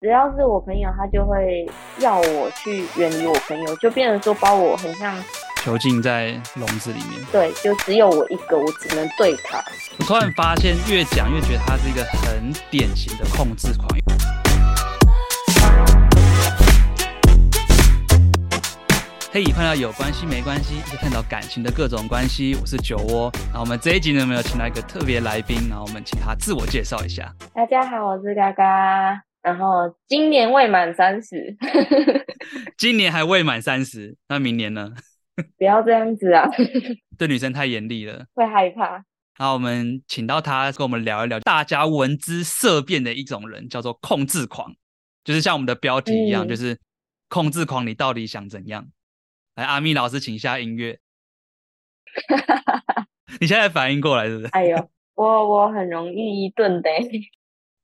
只要是我朋友，他就会要我去远离我朋友，就变成说把我很像囚禁在笼子里面。对，就只有我一个，我只能对他。我突然发现，越讲越觉得他是一个很典型的控制狂。可以看到有关系没关系，看到感情的各种关系。我是酒窝，然后我们这一集呢，没有请到一个特别来宾，然后我们请他自我介绍一下。大家好，我是嘎嘎。然后今年未满三十，今年还未满三十，那明年呢？不要这样子啊！对女生太严厉了，会害怕。好，我们请到他跟我们聊一聊，大家闻之色变的一种人，叫做控制狂，就是像我们的标题一样，嗯、就是控制狂，你到底想怎样？来，阿咪老师，请下音乐。你现在反应过来是不是？哎呦，我我很容易一顿的。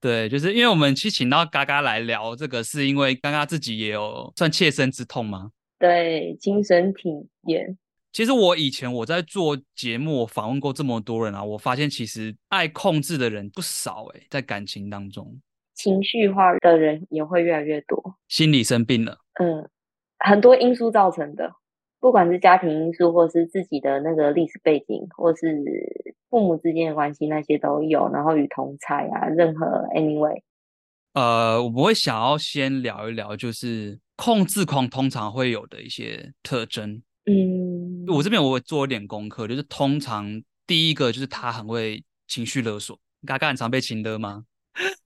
对，就是因为我们去请到嘎嘎来聊这个，是因为嘎嘎自己也有算切身之痛吗？对，亲身体验。其实我以前我在做节目，我访问过这么多人啊，我发现其实爱控制的人不少哎，在感情当中，情绪化的人也会越来越多，心理生病了，嗯，很多因素造成的。不管是家庭因素，或是自己的那个历史背景，或是父母之间的关系，那些都有。然后与同才啊，任何 anyway，呃，我们会想要先聊一聊，就是控制狂通常会有的一些特征。嗯，我这边我会做一点功课，就是通常第一个就是他很会情绪勒索。嘎嘎很常被情勒吗？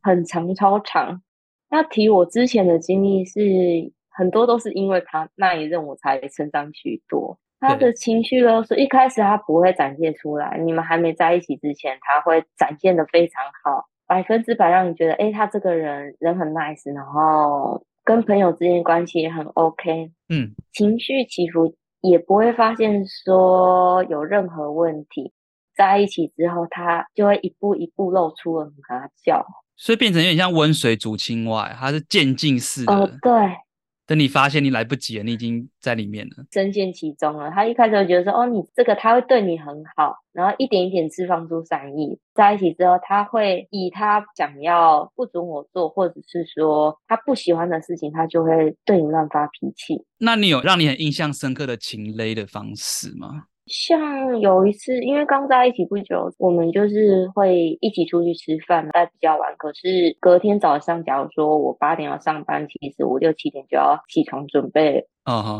很常，超常。那提我之前的经历是。很多都是因为他那一任我才成长许多。他的情绪勒索一开始他不会展现出来，你们还没在一起之前，他会展现的非常好，百分之百让你觉得，哎，他这个人人很 nice，然后跟朋友之间关系也很 OK，嗯，情绪起伏也不会发现说有任何问题。在一起之后，他就会一步一步露出了马脚，所以变成有点像温水煮青蛙，他是渐进式的。哦，对。等你发现你来不及了，你已经在里面了，深陷其中了。他一开始会觉得说，哦，你这个他会对你很好，然后一点一点释放出善意。在一起之后，他会以他想要不准我做，或者是说他不喜欢的事情，他就会对你乱发脾气。那你有让你很印象深刻的情勒的方式吗？像有一次，因为刚在一起不久，我们就是会一起出去吃饭，待比较晚。可是隔天早上，假如说我八点要上班，其实我六七点就要起床准备。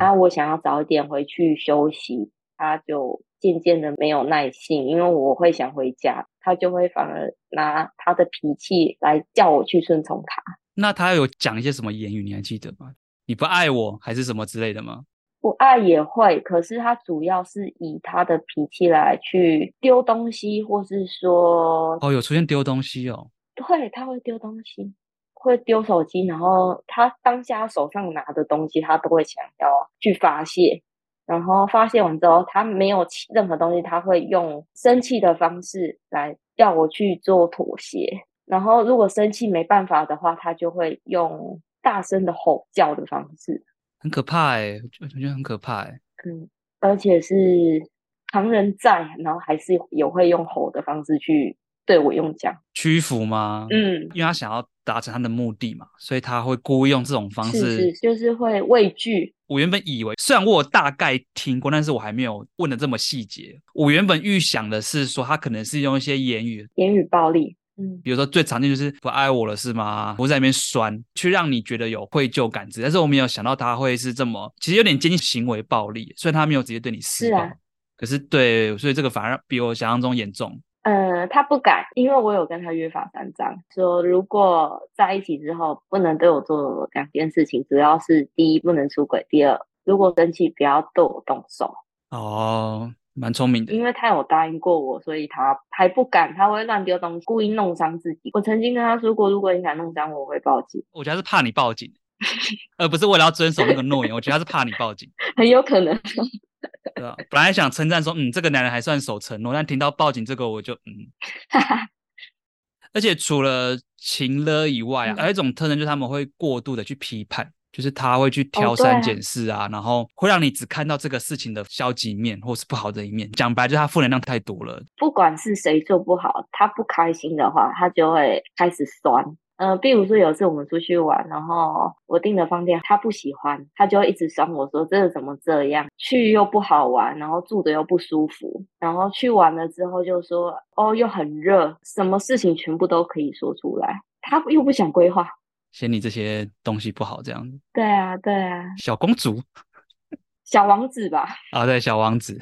然后我想要早一点回去休息，他就渐渐的没有耐性，因为我会想回家，他就会反而拿他的脾气来叫我去顺从他。那他有讲一些什么言语，你还记得吗？你不爱我，还是什么之类的吗？不爱也会，可是他主要是以他的脾气来去丢东西，或是说哦，有出现丢东西哦，对，他会丢东西，会丢手机，然后他当下手上拿的东西，他都会想要去发泄，然后发泄完之后，他没有任何东西，他会用生气的方式来要我去做妥协，然后如果生气没办法的话，他就会用大声的吼叫的方式。很可怕哎、欸，我觉得很可怕哎、欸。嗯，而且是旁人在，然后还是有会用吼的方式去对我用讲屈服吗？嗯，因为他想要达成他的目的嘛，所以他会故意用这种方式，是，是就是会畏惧。我原本以为，虽然我有大概听过，但是我还没有问的这么细节。我原本预想的是说，他可能是用一些言语，言语暴力。嗯，比如说最常见就是不爱我了是吗？我在那边酸，去让你觉得有愧疚感之类。但是我没有想到他会是这么，其实有点接近行为暴力。虽然他没有直接对你施暴，是啊，可是对，所以这个反而比我想象中严重。呃，他不敢，因为我有跟他约法三章，说如果在一起之后不能对我做两件事情，主要是第一不能出轨，第二如果生气不要对我动手。哦。蛮聪明的，因为他有答应过我，所以他还不敢，他会乱丢东西，故意弄伤自己。我曾经跟他说过，如果你敢弄伤我，我会报警。我觉得他是怕你报警，而 不是为了要遵守那个诺言。我觉得他是怕你报警，很有可能。对啊，本来想称赞说，嗯，这个男人还算守承诺，但听到报警这个，我就嗯。而且除了情勒以外啊，还有一种特征就是他们会过度的去批判。就是他会去挑三拣四啊，哦、然后会让你只看到这个事情的消极面或是不好的一面。讲白，就是他负能量太多了。不管是谁做不好，他不开心的话，他就会开始酸。呃，比如说有次我们出去玩，然后我订的饭店他不喜欢，他就会一直酸我说这个怎么这样，去又不好玩，然后住的又不舒服，然后去完了之后就说哦又很热，什么事情全部都可以说出来，他又不想规划，嫌你这些东西不好这样子。对啊，对啊，小公主，小王子吧？啊，对，小王子。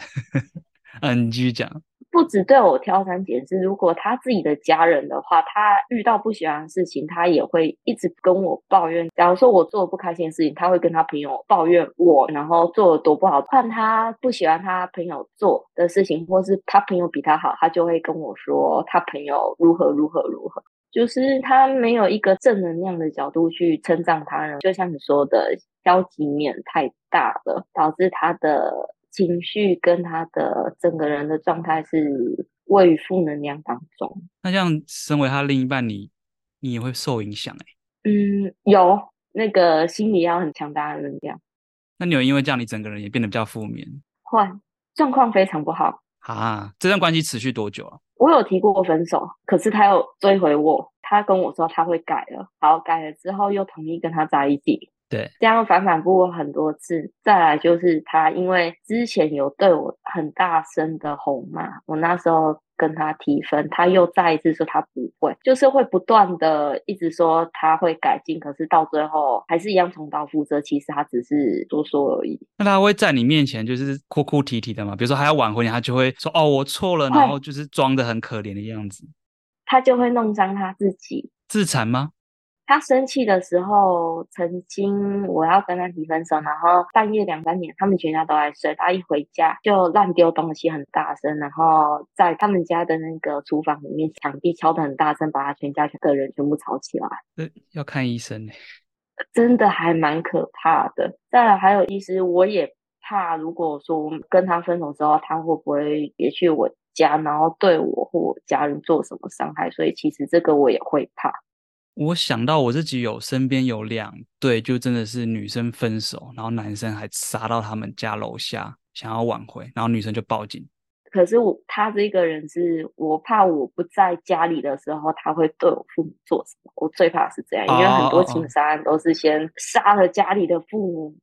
嗯，你继续讲。不止对我挑三拣四，如果他自己的家人的话，他遇到不喜欢的事情，他也会一直跟我抱怨。假如说我做的不开心的事情，他会跟他朋友抱怨我，然后做的多不好。看他不喜欢他朋友做的事情，或是他朋友比他好，他就会跟我说他朋友如何如何如何。就是他没有一个正能量的角度去称赞他人，就像你说的，消极面太大了，导致他的。情绪跟他的整个人的状态是位于负能量当中。那这样，身为他另一半你，你你也会受影响哎、欸？嗯，有那个心理要很强大的能量。那你有因为这样，你整个人也变得比较负面？会，状况非常不好啊。这段关系持续多久啊？我有提过分手，可是他又追回我，他跟我说他会改了，好，改了之后又同意跟他在一起。对，这样反反复复很多次，再来就是他，因为之前有对我很大声的吼骂，我那时候跟他提分，他又再一次说他不会，就是会不断的一直说他会改进，可是到最后还是一样重蹈覆辙。其实他只是多说而已。那他会在你面前就是哭哭啼啼的嘛？比如说还要挽回你，他就会说哦，我错了，然后就是装的很可怜的样子。他就会弄伤他自己，自残吗？他生气的时候，曾经我要跟他提分手，然后半夜两三点，他们全家都在睡，他一回家就乱丢东西，很大声，然后在他们家的那个厨房里面，墙壁敲得很大声，把他全家的人全部吵起来。呃，要看医生呢，真的还蛮可怕的。再来还有意思，我也怕，如果说跟他分手之后，他会不会也去我家，然后对我或我家人做什么伤害？所以其实这个我也会怕。我想到我自己有身边有两对，就真的是女生分手，然后男生还杀到他们家楼下想要挽回，然后女生就报警。可是我他这个人是我怕我不在家里的时候，他会对我父母做什么？我最怕是这样，因为很多情杀案都是先杀了家里的父母。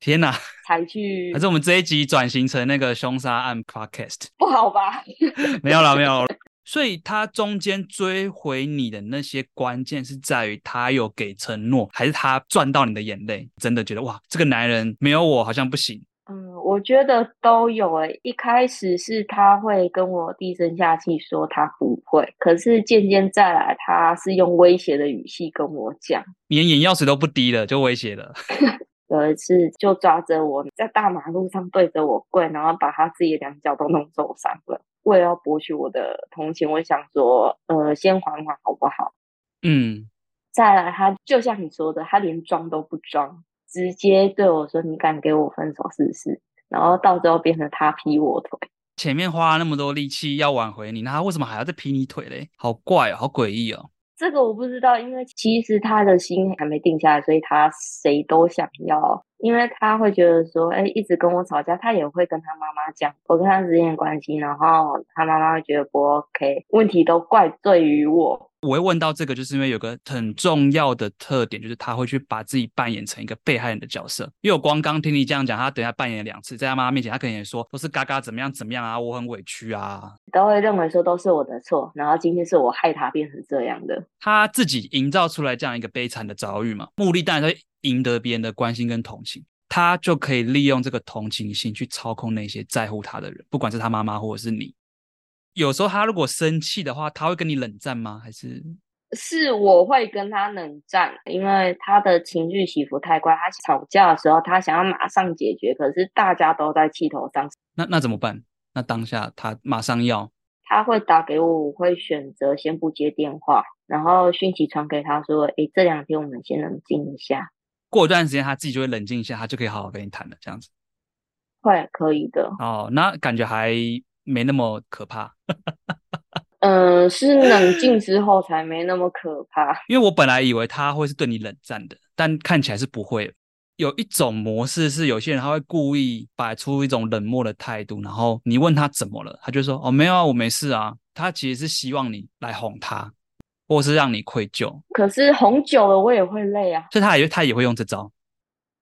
天哪！才去？还是我们这一集转型成那个凶杀案 podcast？不好吧？没有了，没有了。所以他中间追回你的那些关键是在于他有给承诺，还是他赚到你的眼泪？真的觉得哇，这个男人没有我好像不行。嗯，我觉得都有诶、欸。一开始是他会跟我低声下气说他不会，可是渐渐再来，他是用威胁的语气跟我讲，连眼药水都不滴了，就威胁了。有一次就抓着我在大马路上对着我跪，然后把他自己的两脚都弄受伤了。为了要博取我的同情，我想说，呃，先缓缓好不好？嗯，再来，他就像你说的，他连装都不装，直接对我说：“你敢给我分手试试？”然后到最后变成他劈我腿。前面花了那么多力气要挽回你，那他为什么还要再劈你腿嘞？好怪哦，好诡异哦。这个我不知道，因为其实他的心还没定下来，所以他谁都想要。因为他会觉得说，哎，一直跟我吵架，他也会跟他妈妈讲我跟他之间的关系，然后他妈妈会觉得不 OK，问题都怪罪于我。我会问到这个，就是因为有个很重要的特点，就是他会去把自己扮演成一个被害人的角色。因为我光刚听你这样讲，他等下扮演两次，在他妈妈面前，他可能也说都是嘎嘎怎么样怎么样啊，我很委屈啊，都会认为说都是我的错，然后今天是我害他变成这样的。他自己营造出来这样一个悲惨的遭遇嘛，目的当然是赢得别人的关心跟同情，他就可以利用这个同情心去操控那些在乎他的人，不管是他妈妈或者是你。有时候他如果生气的话，他会跟你冷战吗？还是是我会跟他冷战？因为他的情绪起伏太快，他吵架的时候他想要马上解决，可是大家都在气头上。那那怎么办？那当下他马上要，他会打给我，我会选择先不接电话，然后讯息传给他说：“诶，这两天我们先冷静一下。”过一段时间他自己就会冷静一下，他就可以好好跟你谈了。这样子会可以的哦，那感觉还。没那么可怕，嗯、呃，是冷静之后才没那么可怕。因为我本来以为他会是对你冷战的，但看起来是不会。有一种模式是，有些人他会故意摆出一种冷漠的态度，然后你问他怎么了，他就说：“哦，没有啊，我没事啊。”他其实是希望你来哄他。或是让你愧疚。可是哄久了，我也会累啊。所以他也他也会用这招，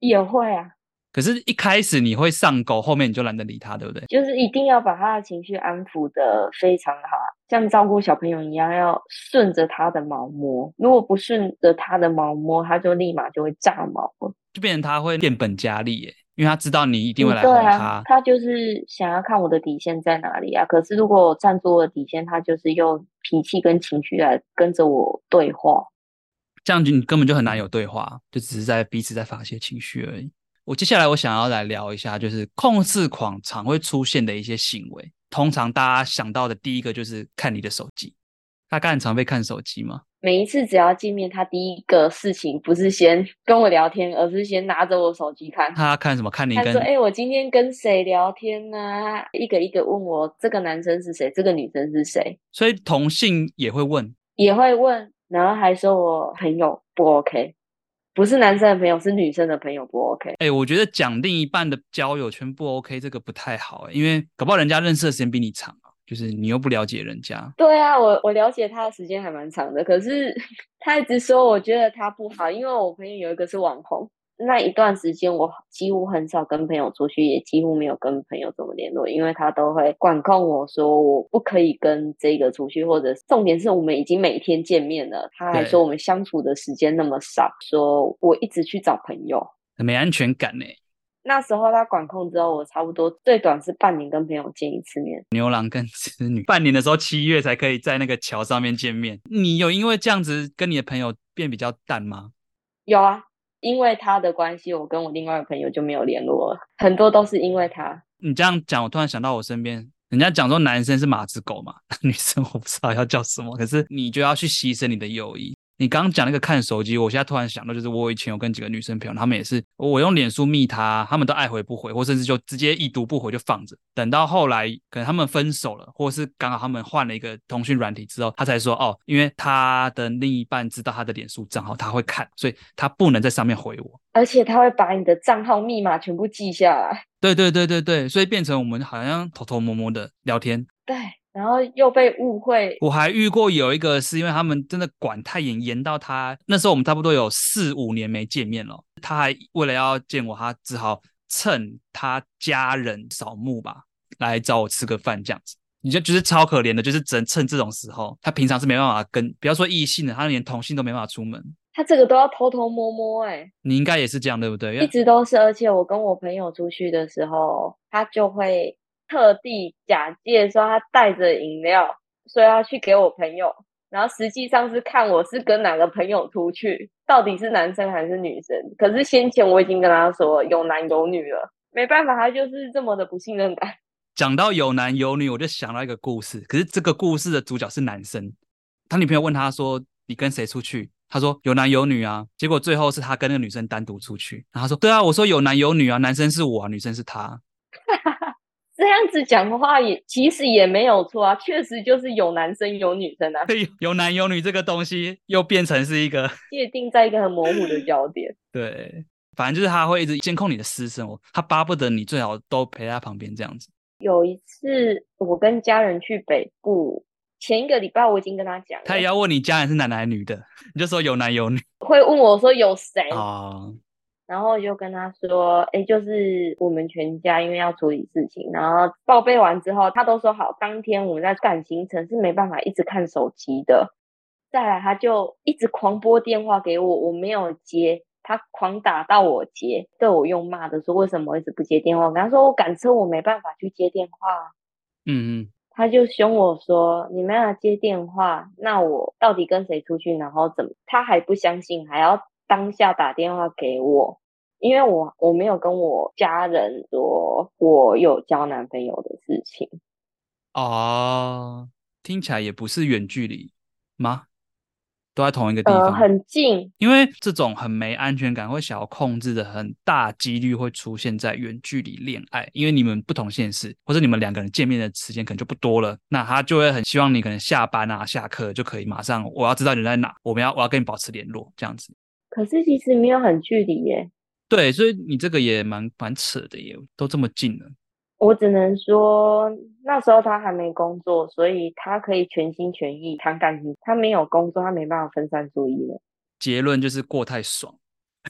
也会啊。可是，一开始你会上钩，后面你就懒得理他，对不对？就是一定要把他的情绪安抚的非常好，像照顾小朋友一样，要顺着他的毛摸。如果不顺着他的毛摸，他就立马就会炸毛了，就变成他会变本加厉耶，因为他知道你一定会来哄他。对啊，他就是想要看我的底线在哪里啊。可是如果我站住我的底线，他就是用脾气跟情绪来跟着我对话，这样就你根本就很难有对话，就只是在彼此在发泄情绪而已。我接下来我想要来聊一下，就是控制狂常会出现的一些行为。通常大家想到的第一个就是看你的手机。他很常被看手机吗？每一次只要见面，他第一个事情不是先 跟我聊天，而是先拿着我手机看。他看什么？看你跟。他说：“哎、欸，我今天跟谁聊天呢、啊？”一个一个问我，这个男生是谁？这个女生是谁？所以同性也会问，也会问，然后还说我很有不 OK。不是男生的朋友，是女生的朋友不 OK。哎、欸，我觉得讲另一半的交友圈不 OK，这个不太好、欸，因为搞不好人家认识的时间比你长啊，就是你又不了解人家。对啊，我我了解他的时间还蛮长的，可是 他一直说我觉得他不好，因为我朋友有一个是网红。那一段时间，我几乎很少跟朋友出去，也几乎没有跟朋友怎么联络，因为他都会管控我说我不可以跟这个出去，或者重点是我们已经每天见面了，他还说我们相处的时间那么少，说我一直去找朋友，很没安全感呢。那时候他管控之后，我差不多最短是半年跟朋友见一次面。牛郎跟织女，半年的时候七月才可以在那个桥上面见面。你有因为这样子跟你的朋友变比较淡吗？有啊。因为他的关系，我跟我另外一个朋友就没有联络了，很多都是因为他。你这样讲，我突然想到我身边，人家讲说男生是马子狗嘛，女生我不知道要叫什么，可是你就要去牺牲你的友谊。你刚刚讲那个看手机，我现在突然想到，就是我以前有跟几个女生朋友，她们也是我用脸书密她，她们都爱回不回，或甚至就直接已读不回就放着。等到后来可能他们分手了，或是刚好他们换了一个通讯软体之后，她才说哦，因为她的另一半知道她的脸书账号，她会看，所以她不能在上面回我，而且她会把你的账号密码全部记下来。对对对对对，所以变成我们好像偷偷摸摸的聊天。对。然后又被误会，我还遇过有一个是因为他们真的管太严，严到他那时候我们差不多有四五年没见面了，他还为了要见我，他只好趁他家人扫墓吧来找我吃个饭这样子。你就就是超可怜的，就是只能趁这种时候，他平常是没办法跟，不要说异性的，他连同性都没办法出门，他这个都要偷偷摸摸哎、欸。你应该也是这样对不对？一直都是，而且我跟我朋友出去的时候，他就会。特地假借说他带着饮料，说要去给我朋友，然后实际上是看我是跟哪个朋友出去，到底是男生还是女生。可是先前我已经跟他说有男有女了，没办法，他就是这么的不信任感。讲到有男有女，我就想到一个故事，可是这个故事的主角是男生，他女朋友问他说：“你跟谁出去？”他说：“有男有女啊。”结果最后是他跟那个女生单独出去，然后他说：“对啊，我说有男有女啊，男生是我啊，女生是他。”这样子讲的话也其实也没有错啊，确实就是有男生有女生啊。对，有男有女这个东西又变成是一个 界定在一个很模糊的焦点。对，反正就是他会一直监控你的私生活，他巴不得你最好都陪在他旁边这样子。有一次我跟家人去北部，前一个礼拜我已经跟他讲，他也要问你家人是男的还是女的，你就说有男有女。会问我说有谁啊？然后就跟他说，哎，就是我们全家因为要处理事情，然后报备完之后，他都说好。当天我们在赶行程，是没办法一直看手机的。再来，他就一直狂拨电话给我，我没有接，他狂打到我接，对我用骂的说，为什么一直不接电话？我跟他说我赶车，我没办法去接电话。嗯嗯，他就凶我说，你没办法接电话，那我到底跟谁出去？然后怎么？他还不相信，还要当下打电话给我。因为我我没有跟我家人说我有交男朋友的事情哦，听起来也不是远距离吗？都在同一个地方，呃，很近。因为这种很没安全感、会想要控制的，很大几率会出现在远距离恋爱。因为你们不同县市，或者你们两个人见面的时间可能就不多了，那他就会很希望你可能下班啊、下课就可以马上，我要知道你在哪，我们要我要跟你保持联络，这样子。可是其实没有很距离耶。对，所以你这个也蛮蛮扯的耶，都这么近了。我只能说那时候他还没工作，所以他可以全心全意谈感情。他没有工作，他没办法分散注意力。结论就是过太爽。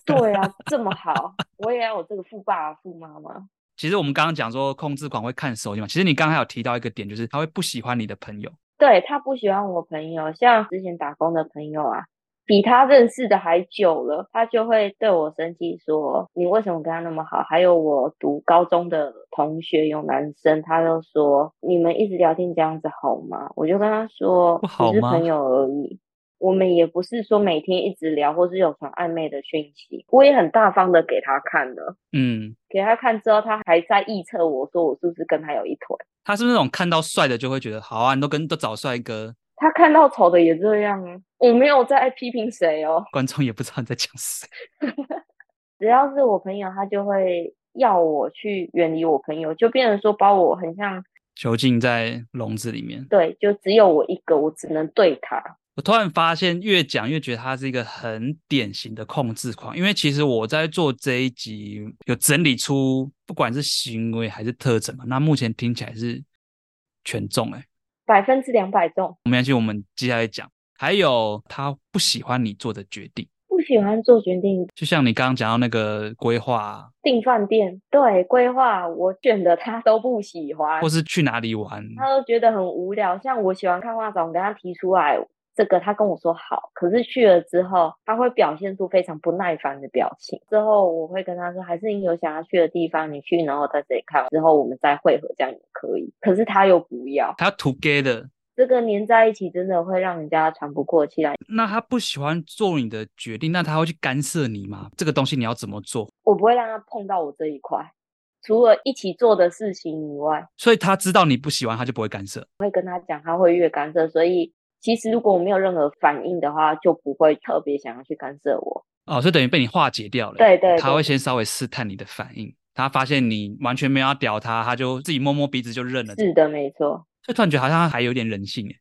对啊，这么好，我也要有这个富爸富妈妈。其实我们刚刚讲说控制狂会看手机嘛，其实你刚刚有提到一个点，就是他会不喜欢你的朋友。对，他不喜欢我朋友，像之前打工的朋友啊。比他认识的还久了，他就会对我生气，说你为什么跟他那么好？还有我读高中的同学有男生，他就说你们一直聊天这样子好吗？我就跟他说不好只是朋友而已，我们也不是说每天一直聊，或是有传暧昧的讯息。我也很大方的给他看了，嗯，给他看之后，他还在臆测我说我是不是跟他有一腿？他是不是那种看到帅的就会觉得好啊？你都跟都找帅哥。他看到丑的也这样，我没有在批评谁哦。观众也不知道你在讲谁。只要是我朋友，他就会要我去远离我朋友，就变成说把我很像囚禁在笼子里面。对，就只有我一个，我只能对他。我突然发现，越讲越觉得他是一个很典型的控制狂。因为其实我在做这一集，有整理出不管是行为还是特征嘛，那目前听起来是全中哎、欸。百分之两百中，没关系，我们接下来讲。还有他不喜欢你做的决定，不喜欢做决定，就像你刚刚讲到那个规划，订饭店，对，规划我选的他都不喜欢，或是去哪里玩，他都觉得很无聊。像我喜欢看画展，我跟他提出来。这个他跟我说好，可是去了之后，他会表现出非常不耐烦的表情。之后我会跟他说，还是你有想要去的地方，你去，然后在这里看，之后我们再会合，这样也可以。可是他又不要，他要 together。这个黏在一起真的会让人家喘不过气来。那他不喜欢做你的决定，那他会去干涉你吗？这个东西你要怎么做？我不会让他碰到我这一块，除了一起做的事情以外。所以他知道你不喜欢，他就不会干涉。我会跟他讲，他会越干涉，所以。其实，如果我没有任何反应的话，就不会特别想要去干涉我。哦，所以等于被你化解掉了。对，对对，他会先稍微试探你的反应，他发现你完全没有要屌他，他就自己摸摸鼻子就认了。是的，没错。所以突然觉得好像还有点人性耶。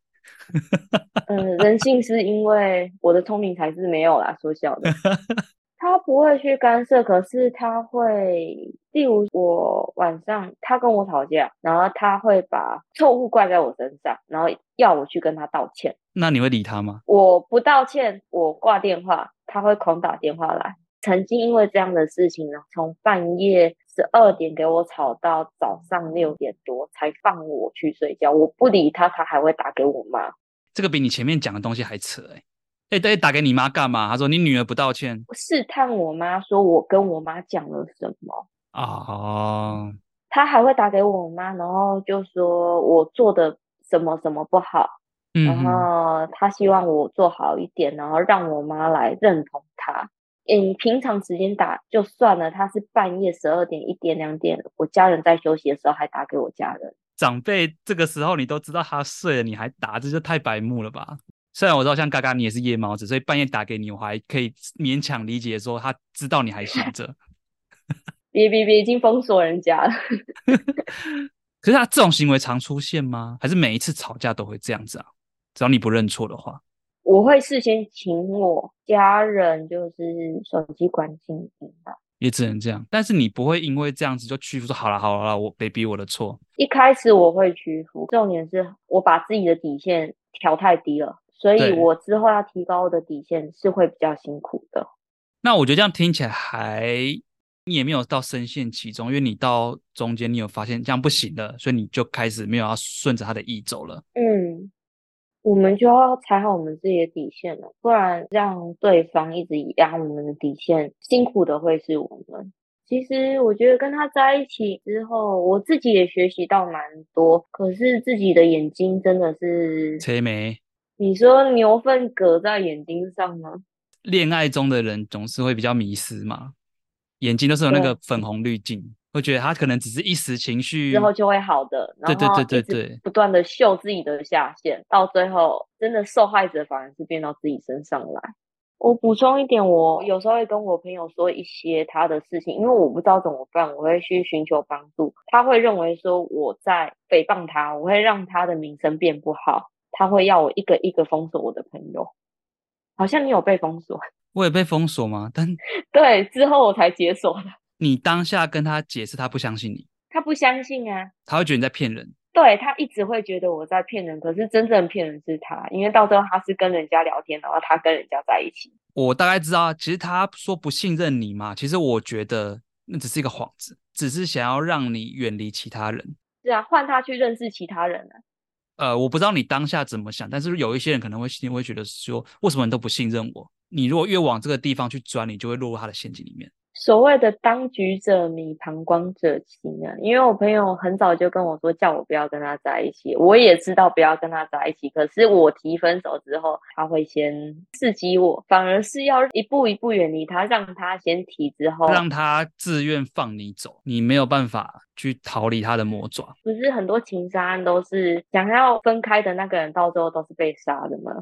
嗯、呃，人性是因为我的聪明才智没有啦，说笑的。他不会去干涉，可是他会，例如我晚上他跟我吵架，然后他会把错误怪在我身上，然后要我去跟他道歉。那你会理他吗？我不道歉，我挂电话，他会狂打电话来。曾经因为这样的事情呢，从半夜十二点给我吵到早上六点多才放我去睡觉。我不理他，他还会打给我妈。这个比你前面讲的东西还扯哎、欸。哎，对，打给你妈干嘛？他说你女儿不道歉，试探我妈，说我跟我妈讲了什么哦。他还会打给我妈，然后就说我做的什么什么不好，嗯、然后他希望我做好一点，然后让我妈来认同他。嗯，平常时间打就算了，他是半夜十二点、一点、两点，我家人在休息的时候还打给我家人。长辈这个时候你都知道他睡了，你还打，这就太白目了吧？虽然我知道像嘎嘎你也是夜猫子，所以半夜打给你，我还可以勉强理解，说他知道你还醒着。别别别，已经封锁人家了。可是他这种行为常出现吗？还是每一次吵架都会这样子啊？只要你不认错的话，我会事先请我家人就是手机关静音吧。也只能这样，但是你不会因为这样子就屈服说好了好了，我 baby 我的错。一开始我会屈服，重点是我把自己的底线调太低了。所以我之后要提高我的底线是会比较辛苦的。那我觉得这样听起来还你也没有到深陷其中，因为你到中间你有发现这样不行了，所以你就开始没有要顺着他的意走了。嗯，我们就要踩好我们自己的底线了，不然让对方一直压我们的底线，辛苦的会是我们。其实我觉得跟他在一起之后，我自己也学习到蛮多，可是自己的眼睛真的是催眉。你说牛粪搁在眼睛上吗？恋爱中的人总是会比较迷失嘛，眼睛都是有那个粉红滤镜，会觉得他可能只是一时情绪，之后就会好的。对对对对对，不断的秀自己的下限，到最后真的受害者反而是变到自己身上来。我补充一点，我有时候会跟我朋友说一些他的事情，因为我不知道怎么办，我会去寻求帮助。他会认为说我在诽谤他，我会让他的名声变不好。他会要我一个一个封锁我的朋友，好像你有被封锁，我也被封锁吗？但对，之后我才解锁的。你当下跟他解释，他不相信你，他他不相信啊，他会觉得你在骗人。对，他一直会觉得我在骗人，可是真正骗人是他，因为到最后他是跟人家聊天，然后他跟人家在一起。我大概知道，其实他说不信任你嘛，其实我觉得那只是一个幌子，只是想要让你远离其他人。是啊，换他去认识其他人啊。呃，我不知道你当下怎么想，但是有一些人可能会心里会觉得说，为什么你都不信任我？你如果越往这个地方去钻，你就会落入他的陷阱里面。所谓的当局者迷，旁观者清啊！因为我朋友很早就跟我说，叫我不要跟他在一起。我也知道不要跟他在一起，可是我提分手之后，他会先刺激我，反而是要一步一步远离他，让他先提之后，让他自愿放你走，你没有办法去逃离他的魔爪。不是很多情杀案都是想要分开的那个人，到最后都是被杀的吗？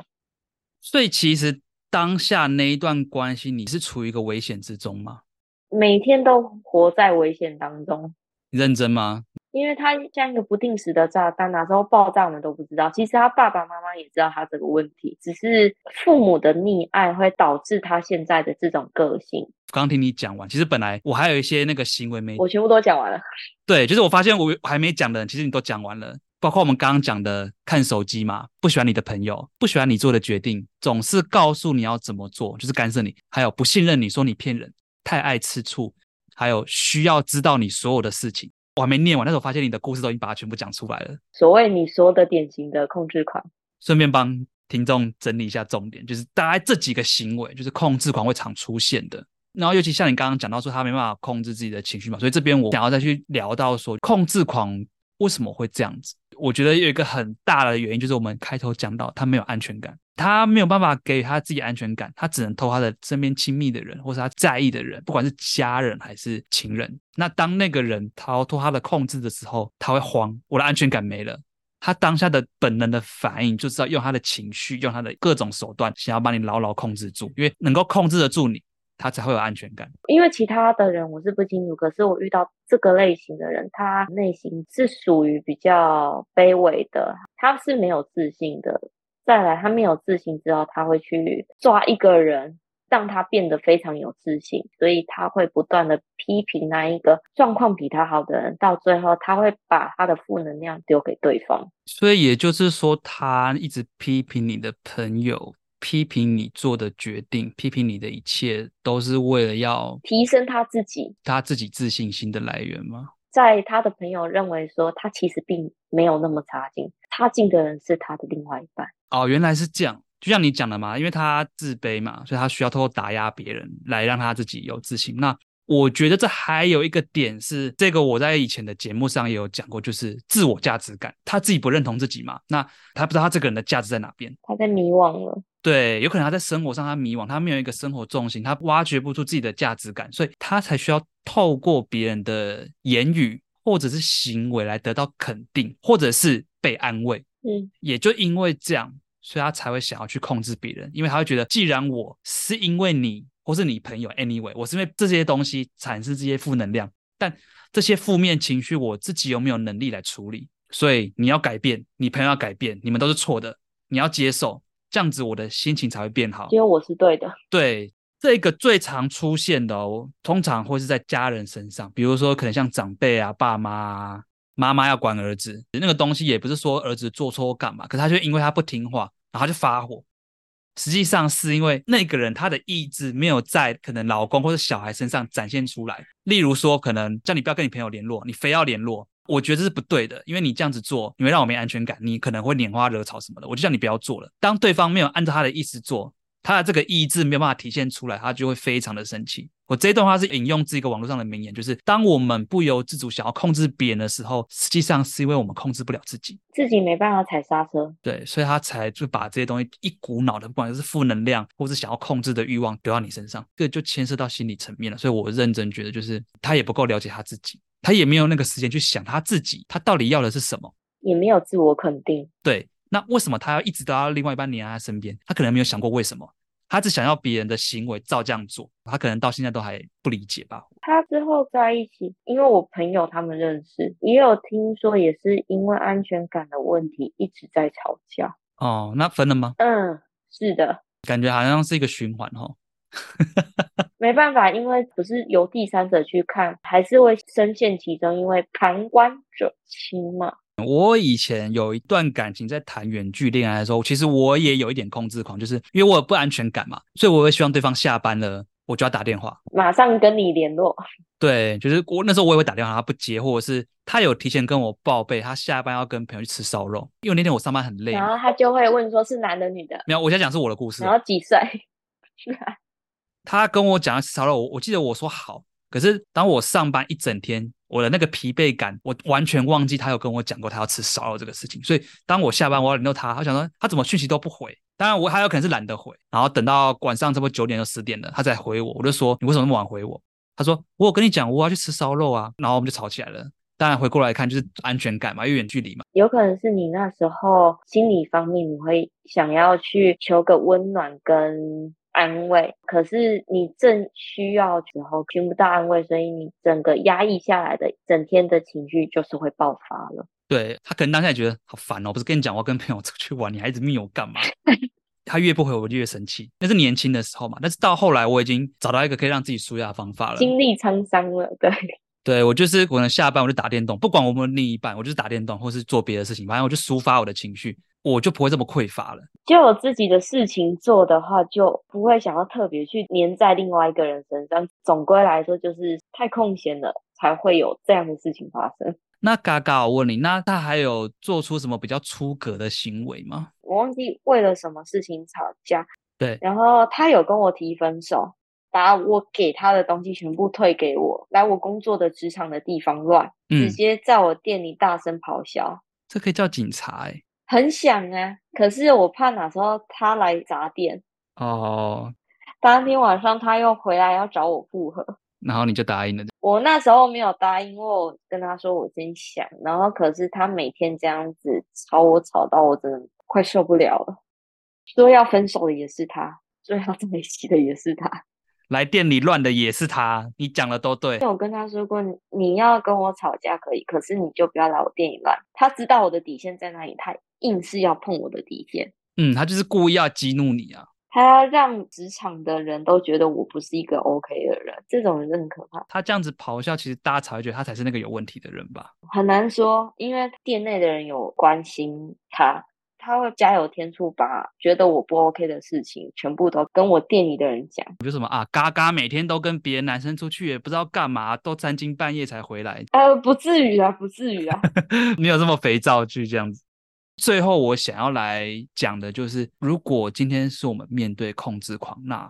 所以其实当下那一段关系，你是处于一个危险之中吗？每天都活在危险当中，你认真吗？因为他像一个不定时的炸弹，哪时候爆炸我们都不知道。其实他爸爸妈妈也知道他这个问题，只是父母的溺爱会导致他现在的这种个性。刚听你讲完，其实本来我还有一些那个行为没，我全部都讲完了。对，就是我发现我还没讲的，其实你都讲完了。包括我们刚刚讲的看手机嘛，不喜欢你的朋友，不喜欢你做的决定，总是告诉你要怎么做，就是干涉你，还有不信任你，说你骗人。太爱吃醋，还有需要知道你所有的事情，我还没念完，但是我发现你的故事都已经把它全部讲出来了。所谓你说的典型的控制狂，顺便帮听众整理一下重点，就是大概这几个行为，就是控制狂会常出现的。然后尤其像你刚刚讲到说他没办法控制自己的情绪嘛，所以这边我想要再去聊到说控制狂为什么会这样子。我觉得有一个很大的原因就是我们开头讲到他没有安全感。他没有办法给予他自己安全感，他只能偷他的身边亲密的人，或是他在意的人，不管是家人还是情人。那当那个人逃脱他的控制的时候，他会慌，我的安全感没了。他当下的本能的反应就是要用他的情绪，用他的各种手段，想要把你牢牢控制住，因为能够控制得住你，他才会有安全感。因为其他的人我是不清楚，可是我遇到这个类型的人，他内心是属于比较卑微的，他是没有自信的。再来，他没有自信之后，他会去抓一个人，让他变得非常有自信，所以他会不断的批评那一个状况比他好的人，到最后他会把他的负能量丢给对方。所以也就是说，他一直批评你的朋友，批评你做的决定，批评你的一切，都是为了要提升他自己，他自己自信心的来源吗？在他的朋友认为说，他其实并没有那么差劲，差劲的人是他的另外一半。哦，原来是这样，就像你讲的嘛，因为他自卑嘛，所以他需要透过打压别人来让他自己有自信。那我觉得这还有一个点是，这个我在以前的节目上也有讲过，就是自我价值感，他自己不认同自己嘛，那他不知道他这个人的价值在哪边，他在迷惘了。对，有可能他在生活上他迷惘，他没有一个生活重心，他挖掘不出自己的价值感，所以他才需要透过别人的言语或者是行为来得到肯定，或者是被安慰。嗯，也就因为这样，所以他才会想要去控制别人，因为他会觉得，既然我是因为你或是你朋友，anyway，我是因为这些东西产生这些负能量，但这些负面情绪我自己有没有能力来处理？所以你要改变，你朋友要改变，你们都是错的，你要接受，这样子我的心情才会变好。因为我是对的。对，这个最常出现的哦，通常会是在家人身上，比如说可能像长辈啊、爸妈啊。妈妈要管儿子，那个东西也不是说儿子做错干嘛，可是他就因为他不听话，然后就发火。实际上是因为那个人他的意志没有在可能老公或者小孩身上展现出来。例如说，可能叫你不要跟你朋友联络，你非要联络，我觉得这是不对的，因为你这样子做，你会让我没安全感，你可能会拈花惹草什么的，我就叫你不要做了。当对方没有按照他的意思做，他的这个意志没有办法体现出来，他就会非常的生气。我这一段话是引用自一个网络上的名言，就是当我们不由自主想要控制别人的时候，实际上是因为我们控制不了自己，自己没办法踩刹车。对，所以他才就把这些东西一股脑的，不管是负能量或是想要控制的欲望丢到你身上，这就牵涉到心理层面了。所以我认真觉得，就是他也不够了解他自己，他也没有那个时间去想他自己，他到底要的是什么，也没有自我肯定。对，那为什么他要一直都要另外一半黏在他身边？他可能没有想过为什么。他只想要别人的行为照这样做，他可能到现在都还不理解吧。他之后在一起，因为我朋友他们认识，也有听说也是因为安全感的问题一直在吵架。哦，那分了吗？嗯，是的，感觉好像是一个循环哦。没办法，因为不是由第三者去看，还是会深陷其中，因为旁观者清嘛。我以前有一段感情，在谈远距恋爱的时候，其实我也有一点控制狂，就是因为我有不安全感嘛，所以我会希望对方下班了，我就要打电话，马上跟你联络。对，就是我那时候我也会打电话，他不接，或者是他有提前跟我报备，他下班要跟朋友去吃烧肉，因为那天我上班很累，然后他就会问说是男的女的。没有，我现在讲是我的故事。然后几岁？他跟我讲吃烧肉，我我记得我说好，可是当我上班一整天。我的那个疲惫感，我完全忘记他有跟我讲过他要吃烧肉这个事情。所以当我下班我要联络他，他想说他怎么讯息都不回。当然我还有可能是懒得回，然后等到晚上差不多九点到十点了，他才回我。我就说你为什么那么晚回我？他说我有跟你讲我要去吃烧肉啊。然后我们就吵起来了。当然回过来看就是安全感嘛，因为远距离嘛。有可能是你那时候心理方面你会想要去求个温暖跟。安慰，可是你正需要时候听不到安慰，所以你整个压抑下来的整天的情绪就是会爆发了。对，他可能当下也觉得好烦哦，不是跟你讲我要跟朋友出去玩，你还一直密我干嘛？他越不回我就越生气，那是年轻的时候嘛。但是到后来我已经找到一个可以让自己舒压的方法了，经历沧桑了。对，对我就是可能下班我就打电动，不管我们另一半，我就是打电动或是做别的事情，反正我就抒发我的情绪。我就不会这么匮乏了。就有自己的事情做的话，就不会想要特别去黏在另外一个人身上。总归来说，就是太空闲了，才会有这样的事情发生。那嘎嘎，我问你，那他还有做出什么比较出格的行为吗？我忘记为了什么事情吵架。对。然后他有跟我提分手，把我给他的东西全部退给我，来我工作的职场的地方乱，嗯、直接在我店里大声咆哮。这可以叫警察哎、欸。很想啊，可是我怕哪时候他来砸店哦。当天晚上他又回来要找我复合，然后你就答应了。我那时候没有答应，因为我跟他说我真想。然后可是他每天这样子吵我，吵到我真的快受不了了。说要分手的也是他，说要在一起的也是他。来店里乱的也是他，你讲的都对。我跟他说过，你要跟我吵架可以，可是你就不要来我店里乱。他知道我的底线在哪里，他硬是要碰我的底线。嗯，他就是故意要激怒你啊。他要让职场的人都觉得我不是一个 OK 的人，这种人很可怕。他这样子咆哮，其实大家才会觉得他才是那个有问题的人吧？很难说，因为店内的人有关心他。他会加油添醋，把觉得我不 OK 的事情全部都跟我店里的人讲。比如什么啊，嘎嘎每天都跟别的男生出去，也不知道干嘛，都三更半夜才回来。呃，不至于啊，不至于啊。你有这么肥皂剧这样子。最后我想要来讲的就是，如果今天是我们面对控制狂，那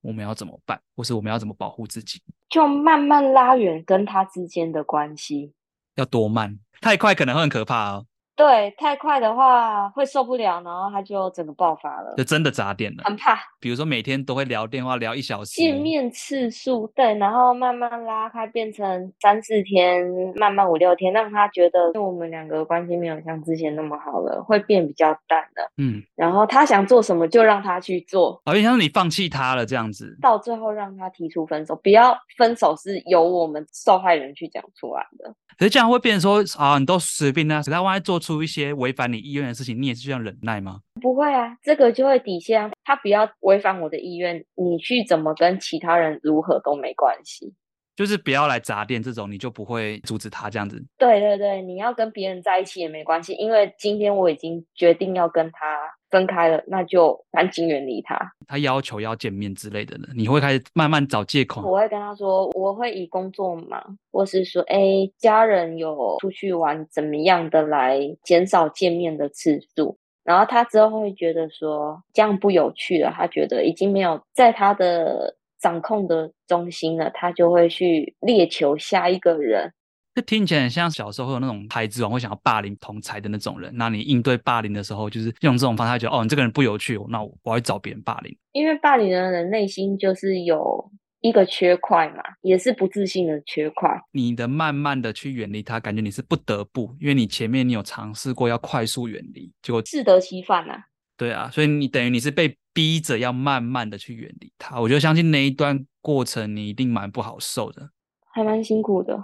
我们要怎么办？或是我们要怎么保护自己？就慢慢拉远跟他之间的关系。要多慢？太快可能会很可怕哦。对，太快的话会受不了，然后他就整个爆发了，就真的砸点了，很怕。比如说每天都会聊电话聊一小时，见面次数对，然后慢慢拉开，变成三四天，慢慢五六天，让他觉得我们两个关系没有像之前那么好了，会变比较淡了。嗯，然后他想做什么就让他去做，好像你放弃他了这样子，到最后让他提出分手，不要分手是由我们受害人去讲出来的。可是这样会变成说啊，你都随便啊，他万一做出一些违反你意愿的事情，你也是这样忍耐吗？不会啊，这个就会底线，他不要违反我的意愿，你去怎么跟其他人如何都没关系，就是不要来砸店这种，你就不会阻止他这样子。对对对，你要跟别人在一起也没关系，因为今天我已经决定要跟他。分开了，那就赶紧远离他。他要求要见面之类的呢，你会开始慢慢找借口。我会跟他说，我会以工作忙，或是说，哎，家人有出去玩，怎么样的来减少见面的次数。然后他之后会觉得说，这样不有趣了，他觉得已经没有在他的掌控的中心了，他就会去猎求下一个人。这听起来很像小时候会有那种孩子王会想要霸凌同才的那种人。那你应对霸凌的时候，就是用这种方式，他觉得哦，你这个人不有趣，那我我要找别人霸凌。因为霸凌的人内心就是有一个缺块嘛，也是不自信的缺块。你的慢慢的去远离他，感觉你是不得不，因为你前面你有尝试过要快速远离，结果适得其反啊。对啊，所以你等于你是被逼着要慢慢的去远离他。我觉得相信那一段过程你一定蛮不好受的，还蛮辛苦的。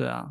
对啊，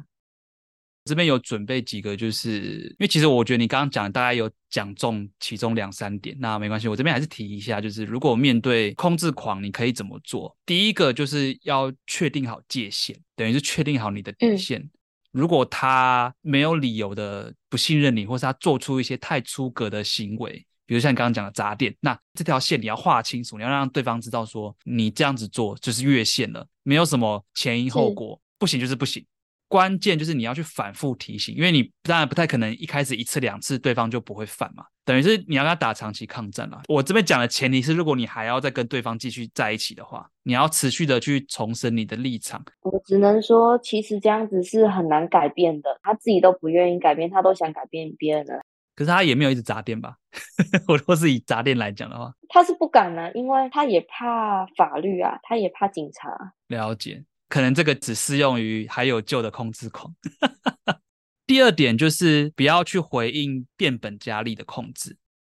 这边有准备几个，就是因为其实我觉得你刚刚讲的大概有讲中其中两三点，那没关系，我这边还是提一下，就是如果面对控制狂，你可以怎么做？第一个就是要确定好界限，等于是确定好你的底线。嗯、如果他没有理由的不信任你，或是他做出一些太出格的行为，比如像你刚刚讲的砸店，那这条线你要画清楚，你要让对方知道说你这样子做就是越线了，没有什么前因后果，不行就是不行。关键就是你要去反复提醒，因为你当然不太可能一开始一次两次对方就不会犯嘛，等于是你要跟他打长期抗战了。我这边讲的前提是，如果你还要再跟对方继续在一起的话，你要持续的去重申你的立场。我只能说，其实这样子是很难改变的，他自己都不愿意改变，他都想改变别人了。可是他也没有一直砸店吧？我如果是以砸店来讲的话，他是不敢啊，因为他也怕法律啊，他也怕警察。了解。可能这个只适用于还有救的控制狂。第二点就是不要去回应变本加厉的控制。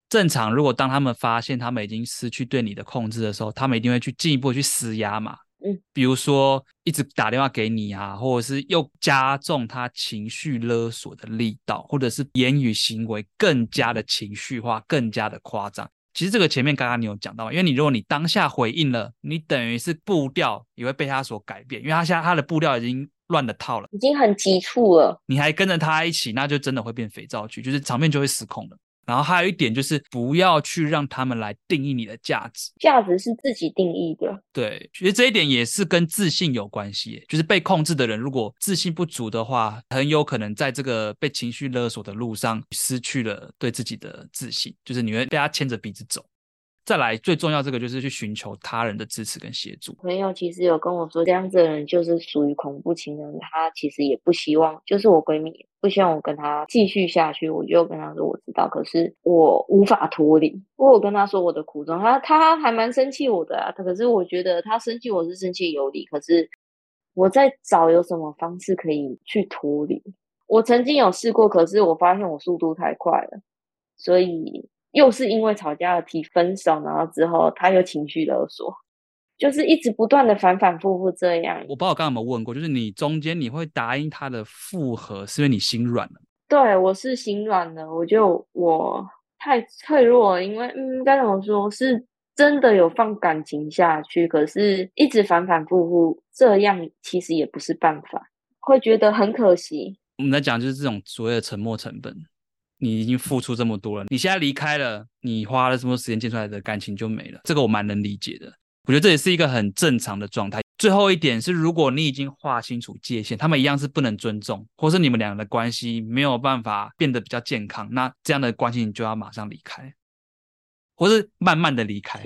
正常，如果当他们发现他们已经失去对你的控制的时候，他们一定会去进一步去施压嘛。嗯，比如说一直打电话给你啊，或者是又加重他情绪勒索的力道，或者是言语行为更加的情绪化，更加的夸张。其实这个前面刚刚你有讲到，因为你如果你当下回应了，你等于是步调也会被他所改变，因为他现在他的步调已经乱了套了，已经很急促了。你还跟着他一起，那就真的会变肥皂剧，就是场面就会失控了。然后还有一点就是，不要去让他们来定义你的价值，价值是自己定义的。对，其实这一点也是跟自信有关系。就是被控制的人，如果自信不足的话，很有可能在这个被情绪勒索的路上失去了对自己的自信，就是你会被他牵着鼻子走。再来，最重要这个就是去寻求他人的支持跟协助。朋友其实有跟我说，这样子的人就是属于恐怖情人，他其实也不希望，就是我闺蜜不希望我跟他继续下去。我就跟他说，我知道，可是我无法脱离。我有跟他说我的苦衷，他他还蛮生气我的啊。可是我觉得他生气我是生气有理，可是我在找有什么方式可以去脱离。我曾经有试过，可是我发现我速度太快了，所以。又是因为吵架而提分手，然后之后他又情绪勒索，就是一直不断的反反复复这样。我不知道我刚刚有没有问过，就是你中间你会答应他的复合，是因为你心软了？对，我是心软了，我就我太脆弱了，因为嗯，该怎么说，是真的有放感情下去，可是一直反反复复这样，其实也不是办法，会觉得很可惜。我们在讲就是这种所谓的沉默成本。你已经付出这么多了，你现在离开了，你花了这么多时间建出来的感情就没了，这个我蛮能理解的。我觉得这也是一个很正常的状态。最后一点是，如果你已经划清楚界限，他们一样是不能尊重，或是你们两个的关系没有办法变得比较健康，那这样的关系你就要马上离开，或是慢慢的离开，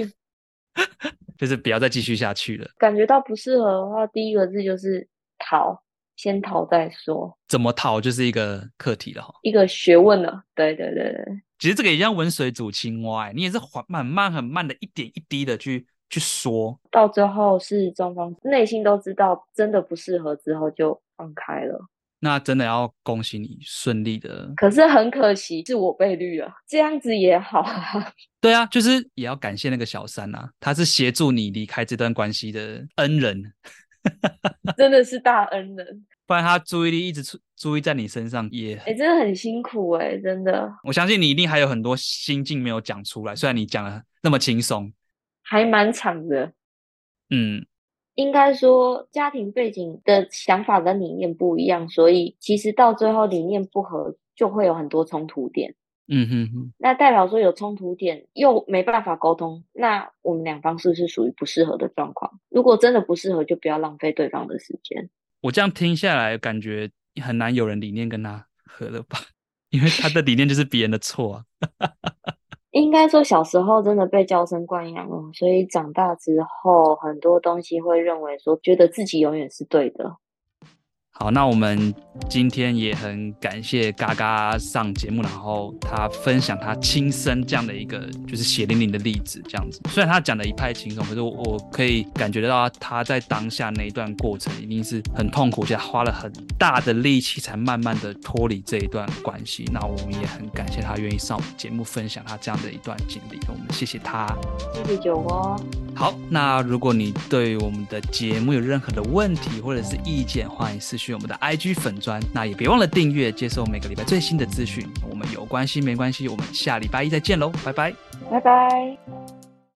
就是不要再继续下去了。感觉到不适合的话，第一个字就是逃。先逃再说，怎么逃就是一个课题了哈，一个学问了。对对对对，其实这个也像温水煮青蛙，你也是缓慢、很慢、很慢的一点一滴的去去说，到最后是双方内心都知道真的不适合之后就放开了。那真的要恭喜你顺利的，可是很可惜是我被绿了，这样子也好。对啊，就是也要感谢那个小三啊，他是协助你离开这段关系的恩人。真的是大恩人，不然他注意力一直注注意在你身上也，哎、欸，真的很辛苦哎、欸，真的。我相信你一定还有很多心境没有讲出来，虽然你讲的那么轻松，还蛮长的。嗯，应该说家庭背景的想法跟理念不一样，所以其实到最后理念不合，就会有很多冲突点。嗯哼哼，那代表说有冲突点又没办法沟通，那我们两方是不是属于不适合的状况？如果真的不适合，就不要浪费对方的时间。我这样听下来，感觉很难有人理念跟他合了吧？因为他的理念就是别人的错啊。应该说小时候真的被娇生惯养了，所以长大之后很多东西会认为说，觉得自己永远是对的。好，那我们今天也很感谢嘎嘎上节目，然后他分享他亲身这样的一个就是血淋淋的例子，这样子。虽然他讲的一派轻松，可是我，我可以感觉得到他在当下那一段过程一定是很痛苦，且花了很大的力气才慢慢的脱离这一段关系。那我们也很感谢他愿意上我们节目分享他这样的一段经历，我们谢谢他，谢谢酒窝。好，那如果你对我们的节目有任何的问题或者是意见，欢迎私我们的 IG 粉砖。那也别忘了订阅，接受每个礼拜最新的资讯。我们有关系没关系，我们下礼拜一再见喽，拜拜，拜拜。